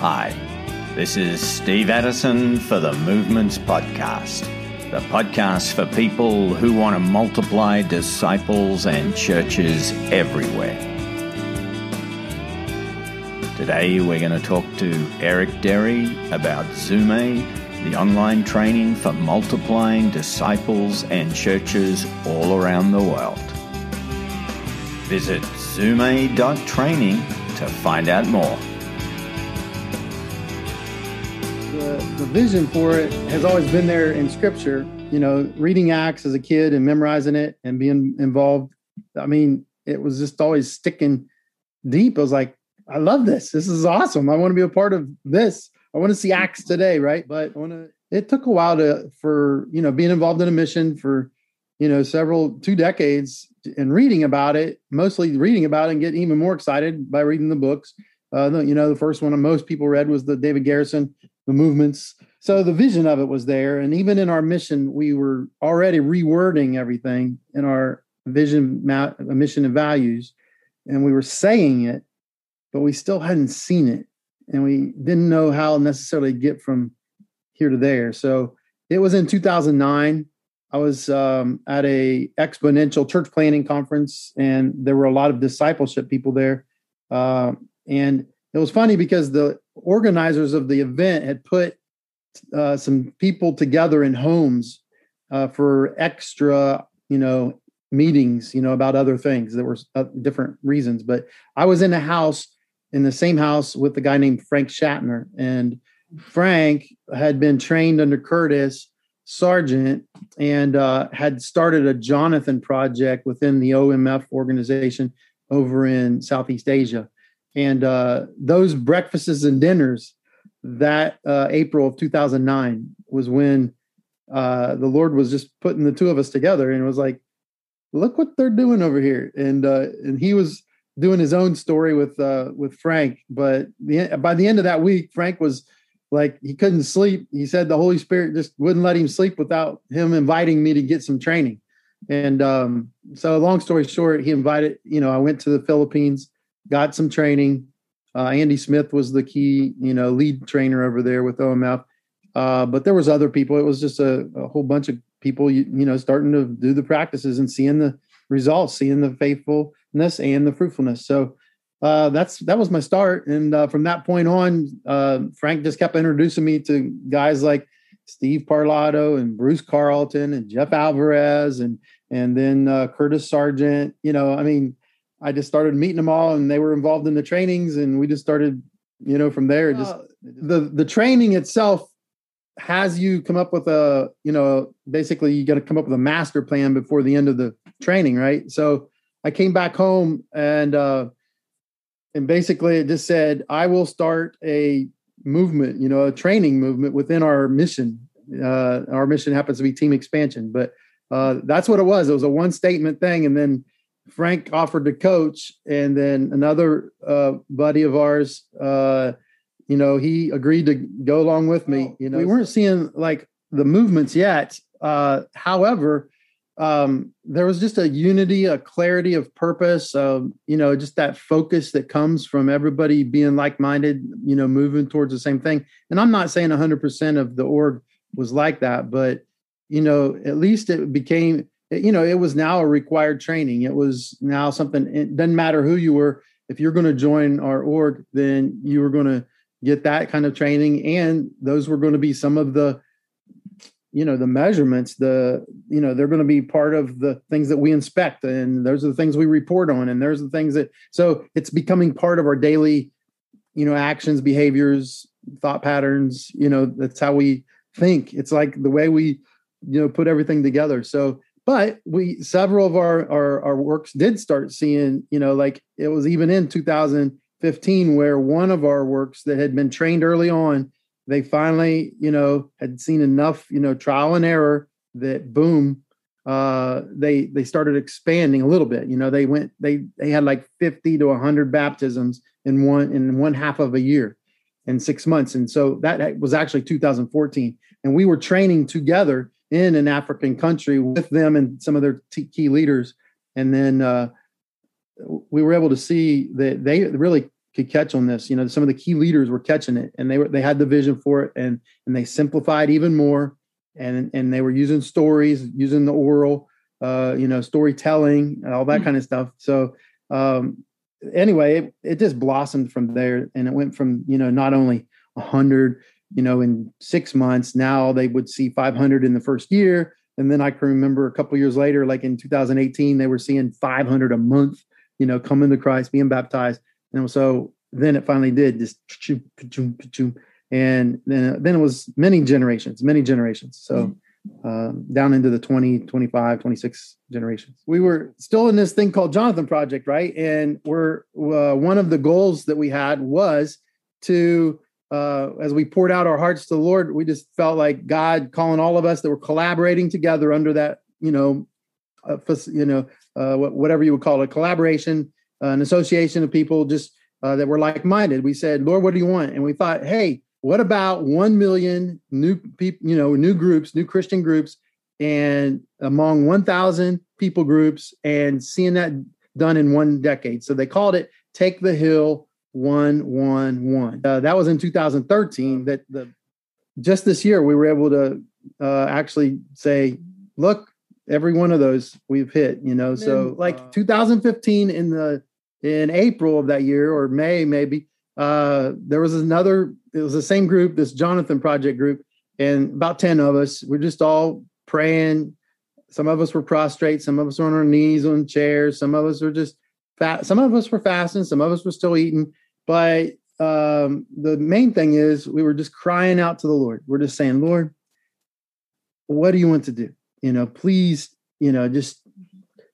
Hi, this is Steve Addison for the Movements Podcast, the podcast for people who want to multiply disciples and churches everywhere. Today, we're going to talk to Eric Derry about Zume, the online training for multiplying disciples and churches all around the world. Visit zume.training to find out more. The, vision for it has always been there in scripture, you know, reading Acts as a kid and memorizing it and being involved. I mean, it was just always sticking deep. I was like, I love this. This is awesome. I want to be a part of this. I want to see Acts today, right? But I want to, it took a while to, for, you know, being involved in a mission for, you know, several, two decades and reading about it, mostly reading about it and getting even more excited by reading the books. Uh, you know, the first one most people read was the David Garrison, The Movements. So the vision of it was there. And even in our mission, we were already rewording everything in our vision, ma- mission, and values. And we were saying it, but we still hadn't seen it. And we didn't know how necessarily get from here to there. So it was in 2009 I was um, at a exponential church planting conference, and there were a lot of discipleship people there. Uh, and it was funny because the organizers of the event had put uh, some people together in homes uh, for extra, you know, meetings, you know, about other things. There were uh, different reasons, but I was in a house in the same house with a guy named Frank Shatner, and Frank had been trained under Curtis Sergeant and uh, had started a Jonathan project within the OMF organization over in Southeast Asia. And uh, those breakfasts and dinners that uh, April of 2009 was when uh, the Lord was just putting the two of us together, and was like, look what they're doing over here. And uh, and he was doing his own story with uh, with Frank, but the, by the end of that week, Frank was like he couldn't sleep. He said the Holy Spirit just wouldn't let him sleep without him inviting me to get some training. And um, so, long story short, he invited. You know, I went to the Philippines, got some training. Uh, Andy Smith was the key, you know, lead trainer over there with OMF. Uh, but there was other people. It was just a, a whole bunch of people, you, you know, starting to do the practices and seeing the results, seeing the faithfulness and the fruitfulness. So uh, that's that was my start, and uh, from that point on, uh, Frank just kept introducing me to guys like Steve Parlato and Bruce Carlton and Jeff Alvarez and and then uh, Curtis Sergeant. You know, I mean, I just started meeting them all, and they were involved in the trainings, and we just started, you know, from there. Just the the training itself has you come up with a, you know, basically you got to come up with a master plan before the end of the training, right? So I came back home and uh, and basically it just said i will start a movement you know a training movement within our mission uh, our mission happens to be team expansion but uh, that's what it was it was a one statement thing and then frank offered to coach and then another uh, buddy of ours uh, you know he agreed to go along with me oh, you know we weren't seeing like the movements yet uh, however um, there was just a unity, a clarity of purpose, um, you know, just that focus that comes from everybody being like minded, you know, moving towards the same thing. And I'm not saying 100% of the org was like that, but, you know, at least it became, you know, it was now a required training. It was now something, it doesn't matter who you were. If you're going to join our org, then you were going to get that kind of training. And those were going to be some of the, you know the measurements the you know they're going to be part of the things that we inspect and those are the things we report on and there's the things that so it's becoming part of our daily you know actions behaviors thought patterns you know that's how we think it's like the way we you know put everything together so but we several of our our, our works did start seeing you know like it was even in 2015 where one of our works that had been trained early on they finally, you know, had seen enough, you know, trial and error that boom, uh, they they started expanding a little bit. You know, they went they they had like 50 to 100 baptisms in one in one half of a year in six months, and so that was actually 2014. And we were training together in an African country with them and some of their t- key leaders, and then uh, we were able to see that they really could catch on this. You know, some of the key leaders were catching it, and they were they had the vision for it, and and they simplified even more, and and they were using stories, using the oral, uh, you know, storytelling, all that mm-hmm. kind of stuff. So um, anyway, it, it just blossomed from there, and it went from you know not only a hundred, you know, in six months. Now they would see 500 in the first year, and then I can remember a couple years later, like in 2018, they were seeing 500 a month, you know, coming to Christ, being baptized and so then it finally did just and then then it was many generations, many generations. So uh, down into the 20, 25, 26 generations. We were still in this thing called Jonathan Project, right? And we're uh, one of the goals that we had was to uh, as we poured out our hearts to the Lord, we just felt like God calling all of us that were collaborating together under that, you know, uh, you know, uh, whatever you would call it, collaboration an association of people just uh, that were like-minded. We said, Lord, what do you want? And we thought, hey, what about one million new people, you know, new groups, new Christian groups, and among 1,000 people groups, and seeing that done in one decade. So they called it "Take the Hill One One One." Uh, that was in 2013. That the just this year we were able to uh, actually say, look, every one of those we've hit. You know, so like uh, 2015 in the in April of that year or May maybe, uh, there was another. It was the same group, this Jonathan Project group, and about ten of us. We're just all praying. Some of us were prostrate. Some of us were on our knees on chairs. Some of us were just fat. Some of us were fasting. Some of us were still eating. But um, the main thing is we were just crying out to the Lord. We're just saying, Lord, what do you want to do? You know, please, you know, just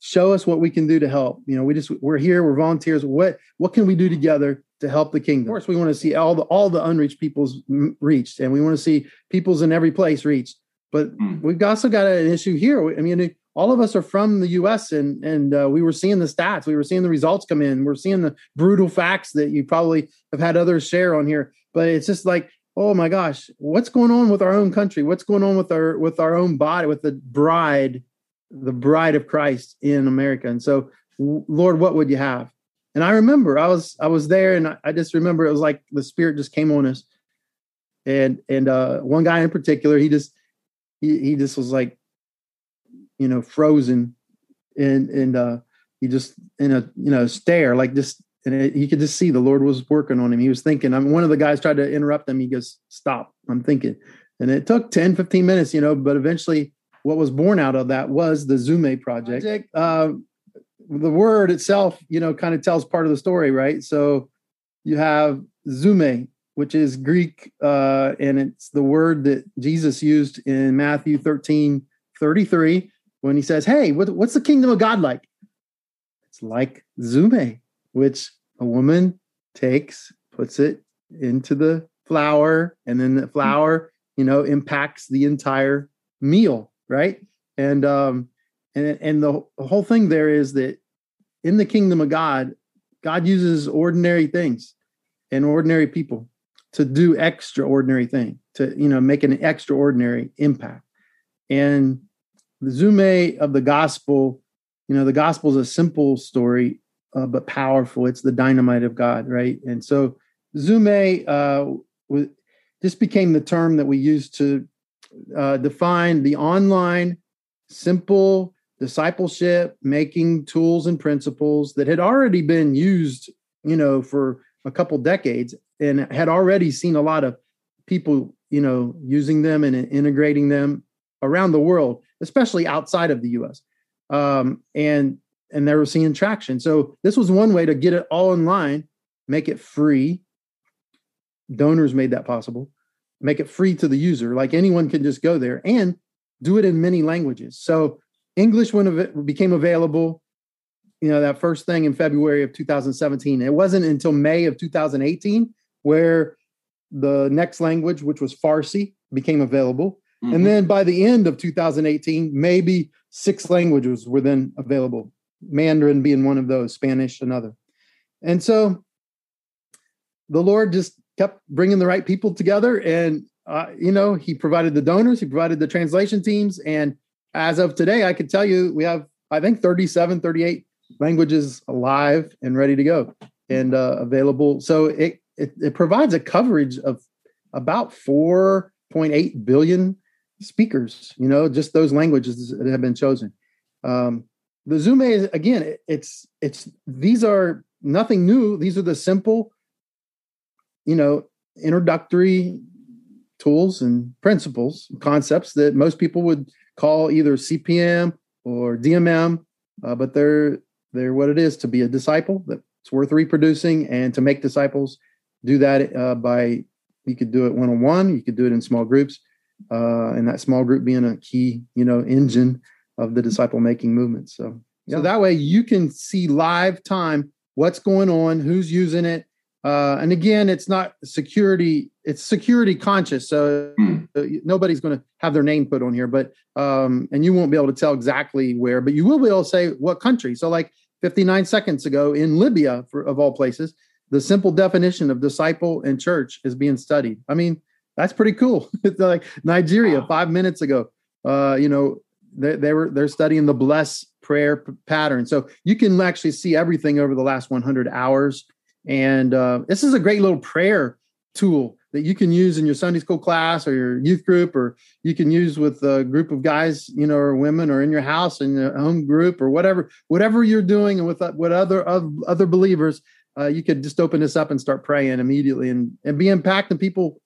show us what we can do to help you know we just we're here we're volunteers what what can we do together to help the kingdom of course we want to see all the all the unreached peoples reached and we want to see peoples in every place reached but mm. we've also got an issue here i mean all of us are from the us and and uh, we were seeing the stats we were seeing the results come in we're seeing the brutal facts that you probably have had others share on here but it's just like oh my gosh what's going on with our own country what's going on with our with our own body with the bride the bride of Christ in America. And so, Lord, what would you have? And I remember I was I was there, and I just remember it was like the Spirit just came on us. And and uh, one guy in particular, he just he, he just was like, you know, frozen, and and uh, he just in a you know stare like just and it, you could just see the Lord was working on him. He was thinking. I mean, one of the guys tried to interrupt him. He goes, "Stop! I'm thinking." And it took 10, 15 minutes, you know, but eventually what was born out of that was the Zume project. project uh, the word itself, you know, kind of tells part of the story, right? So you have Zume, which is Greek, uh, and it's the word that Jesus used in Matthew 13 33 when he says, Hey, what, what's the kingdom of God like? It's like Zume, which a woman takes, puts it into the flour, and then the flour, you know, impacts the entire meal right? And um, and and the whole thing there is that in the kingdom of God, God uses ordinary things and ordinary people to do extraordinary thing to you know make an extraordinary impact. And the zume of the gospel, you know, the gospel is a simple story, uh, but powerful. It's the dynamite of God, right? And so zume uh, just became the term that we use to uh, define the online simple discipleship making tools and principles that had already been used you know for a couple decades and had already seen a lot of people you know using them and integrating them around the world especially outside of the us um, and and they were seeing traction so this was one way to get it all online make it free donors made that possible make it free to the user. Like anyone can just go there and do it in many languages. So English when it became available, you know, that first thing in February of 2017. It wasn't until May of 2018 where the next language, which was Farsi, became available. Mm-hmm. And then by the end of 2018, maybe six languages were then available, Mandarin being one of those, Spanish another. And so the Lord just kept bringing the right people together and uh, you know he provided the donors he provided the translation teams and as of today i can tell you we have i think 37 38 languages alive and ready to go and uh, available. So it, it, it provides a coverage of about 4.8 billion speakers. You know, just those languages that have been chosen. Um, the Zume is again, it, it's it's these are nothing new. These are the simple, you know, introductory tools and principles, concepts that most people would call either CPM or DMM, uh, but they're they're what it is to be a disciple that's worth reproducing and to make disciples. Do that uh, by you could do it one on one, you could do it in small groups, uh, and that small group being a key you know engine of the disciple making movement. So yeah. so that way you can see live time what's going on, who's using it, uh, and again, it's not security; it's security conscious. So mm. nobody's going to have their name put on here, but um, and you won't be able to tell exactly where, but you will be able to say what country. So, like 59 seconds ago in Libya, for, of all places, the simple definition of disciple and church is being studied. I mean, that's pretty cool. it's like Nigeria wow. five minutes ago. Uh, you know, they, they were they're studying the bless prayer p- pattern. So you can actually see everything over the last 100 hours and uh, this is a great little prayer tool that you can use in your Sunday school class or your youth group, or you can use with a group of guys, you know, or women, or in your house in your home group, or whatever, whatever you're doing, and with uh, with other other believers, uh, you could just open this up and start praying immediately, and and be impacting people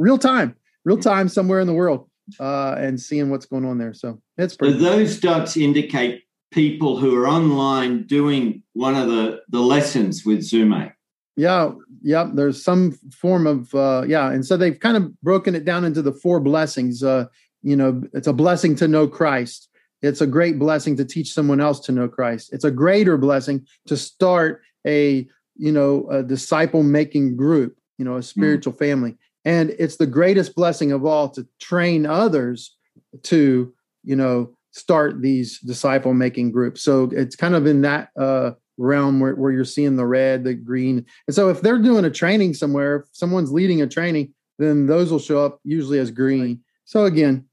real time, real time somewhere in the world, uh, and seeing what's going on there. So it's pretty. So those dots indicate people who are online doing one of the the lessons with Zume. Yeah, yeah. There's some form of uh, yeah, and so they've kind of broken it down into the four blessings. Uh, you know, it's a blessing to know Christ. It's a great blessing to teach someone else to know Christ. It's a greater blessing to start a you know a disciple making group. You know, a hmm. spiritual mm. family, and it's the greatest blessing of all to train others to you know start these disciple making groups. So it's kind of in that uh, realm where, where you're seeing the red, the green. And so if they're doing a training somewhere, if someone's leading a training, then those will show up usually as green. So again,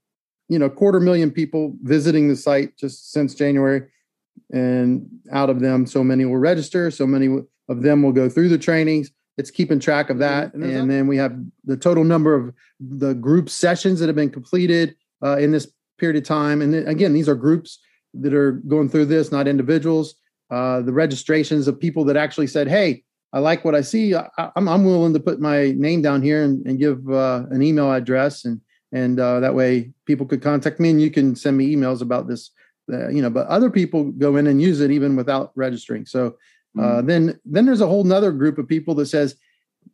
you know, quarter million people visiting the site just since January. And out of them, so many will register. So many of them will go through the trainings. It's keeping track of that. And, and then we have the total number of the group sessions that have been completed uh, in this period of time. And then, again, these are groups that are going through this, not individuals uh, the registrations of people that actually said, "Hey, I like what I see. I, am I'm willing to put my name down here and, and give uh, an email address, and and uh, that way people could contact me, and you can send me emails about this. Uh, you know, but other people go in and use it even without registering. So uh, mm-hmm. then then there's a whole nother group of people that says,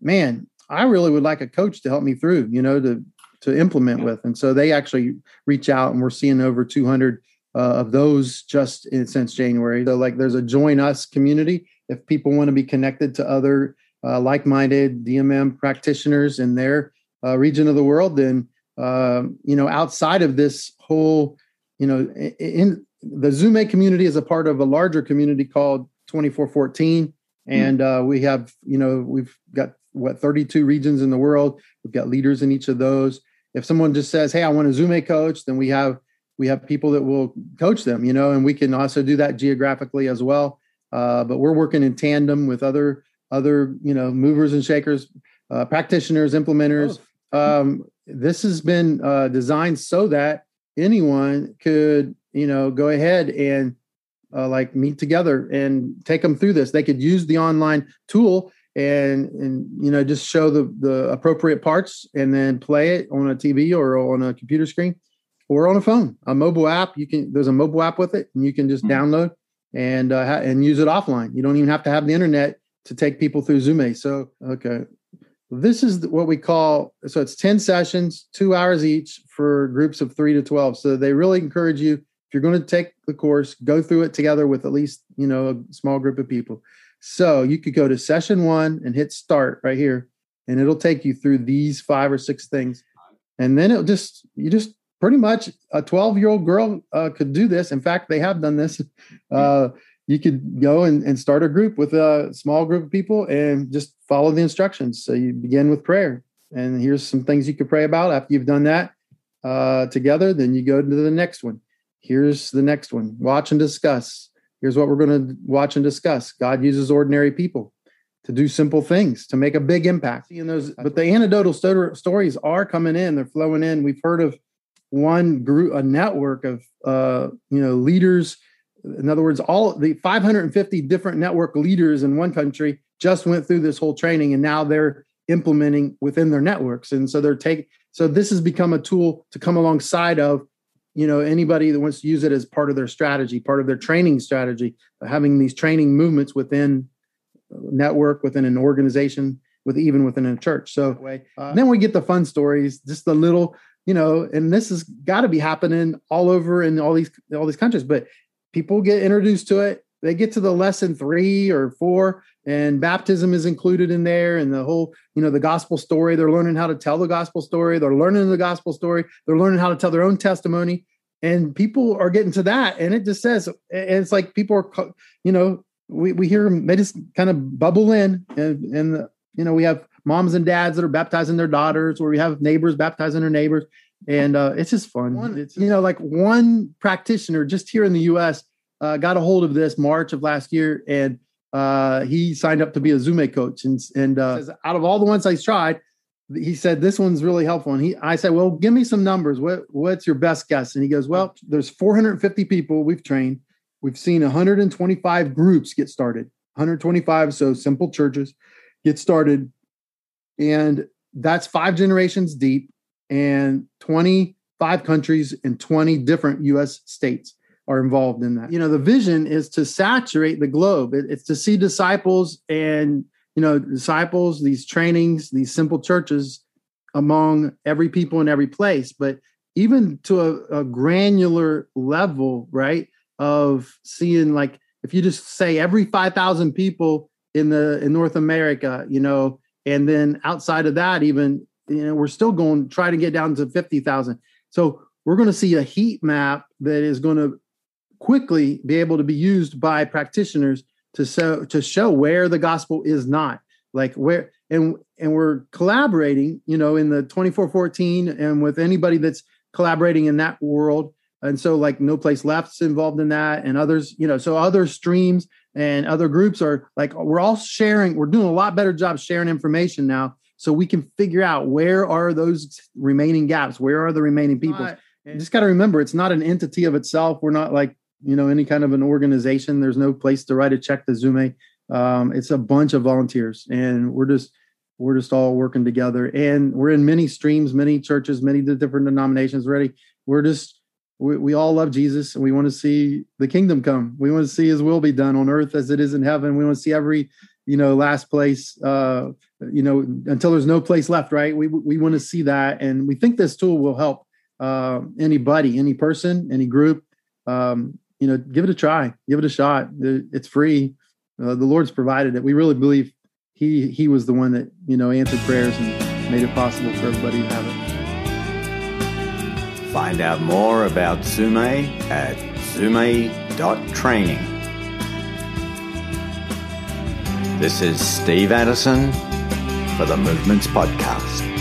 "Man, I really would like a coach to help me through. You know, to to implement with." And so they actually reach out, and we're seeing over 200 uh, of those just in, since January. So, like, there's a join us community if people want to be connected to other uh, like-minded DMM practitioners in their uh, region of the world. Then, um, you know, outside of this whole, you know, in, in the Zume community is a part of a larger community called 2414, and mm-hmm. we have, you know, we've got what 32 regions in the world. We've got leaders in each of those. If someone just says, "Hey, I want a Zume coach," then we have we have people that will coach them, you know, and we can also do that geographically as well. Uh, but we're working in tandem with other other you know movers and shakers, uh, practitioners, implementers. Oh. Um, this has been uh, designed so that anyone could you know go ahead and uh, like meet together and take them through this. They could use the online tool and and you know just show the the appropriate parts and then play it on a TV or on a computer screen or on a phone, a mobile app. You can there's a mobile app with it, and you can just mm-hmm. download and uh, ha- and use it offline. You don't even have to have the internet to take people through Zume. So okay, this is what we call so it's ten sessions, two hours each for groups of three to twelve. So they really encourage you you're going to take the course, go through it together with at least you know a small group of people. So you could go to session one and hit start right here, and it'll take you through these five or six things, and then it'll just you just pretty much a 12 year old girl uh, could do this. In fact, they have done this. Uh, you could go and, and, start a group with a small group of people and just follow the instructions. So you begin with prayer. And here's some things you could pray about. After you've done that uh, together, then you go to the next one. Here's the next one watch and discuss. Here's what we're going to watch and discuss. God uses ordinary people. to do simple things to make a big impact. And those, but the anecdotal stories are coming in; they're flowing in. We've heard of one group, a network of uh, you know leaders. In other words, all the 550 different network leaders in one country just went through this whole training, and now they're implementing within their networks. And so they're taking. So this has become a tool to come alongside of you know anybody that wants to use it as part of their strategy part of their training strategy having these training movements within network within an organization with even within a church. So uh, then we get the fun stories just the little you know and this has got to be happening all over in all these all these countries but people get introduced to it they get to the lesson three or four and baptism is included in there and the whole you know the gospel story. They're learning how to tell the gospel story. They're learning the gospel story. They're learning how to tell their own testimony. And people are getting to that and it just says it's like people are you know we, we hear them they just kind of bubble in and, and you know we have moms and dads that are baptizing their daughters or we have neighbors baptizing their neighbors and uh, it's just fun. One, it's, you know like one practitioner just here in the us uh, got a hold of this march of last year and uh, he signed up to be a Zume coach. And and uh, out of all the ones I tried he said this one's really helpful. And he i said well give me some numbers. What what's your best guess? And he goes well there's 450 people we've trained. We've seen 125 groups get started, 125, so simple churches get started. And that's five generations deep and 25 countries and 20 different US states are involved in that. You know, the vision is to saturate the globe. It, it's to see disciples and, you know, disciples, these trainings, these simple churches among every people in every place. But even to a, a granular level, right? of seeing like if you just say every 5000 people in the in north america you know and then outside of that even you know we're still going try to get down to 50000 so we're going to see a heat map that is going to quickly be able to be used by practitioners to show to show where the gospel is not. Like where and and we're collaborating you know in the 2414 and with anybody that's collaborating in that world. And so like no place left's involved in that and others you know so other streams and other groups are like we're all sharing we're doing a lot better job sharing information now so we can figure out where are those remaining gaps where are the remaining people. You just got to remember it's not an entity of itself. We're not like you know any kind of an organization there's no place to write a check to zume um, it's a bunch of volunteers and we're just we're just all working together and we're in many streams many churches many different denominations already we're just we, we all love Jesus and we want to see the kingdom come. We want to see his will be done on earth as it is in heaven. We want to see every, you know, last place, uh, you know, until there's no place left, right? We, we want to see that. And we think this tool will help uh, anybody, any person, any group. Um, you know, give it a try, give it a shot. It's free. Uh, the Lord's provided it. We really believe he, he was the one that, you know, answered prayers and made it possible for everybody to have it. Find out more about Zume at zume.training. This is Steve Addison for the Movements Podcast.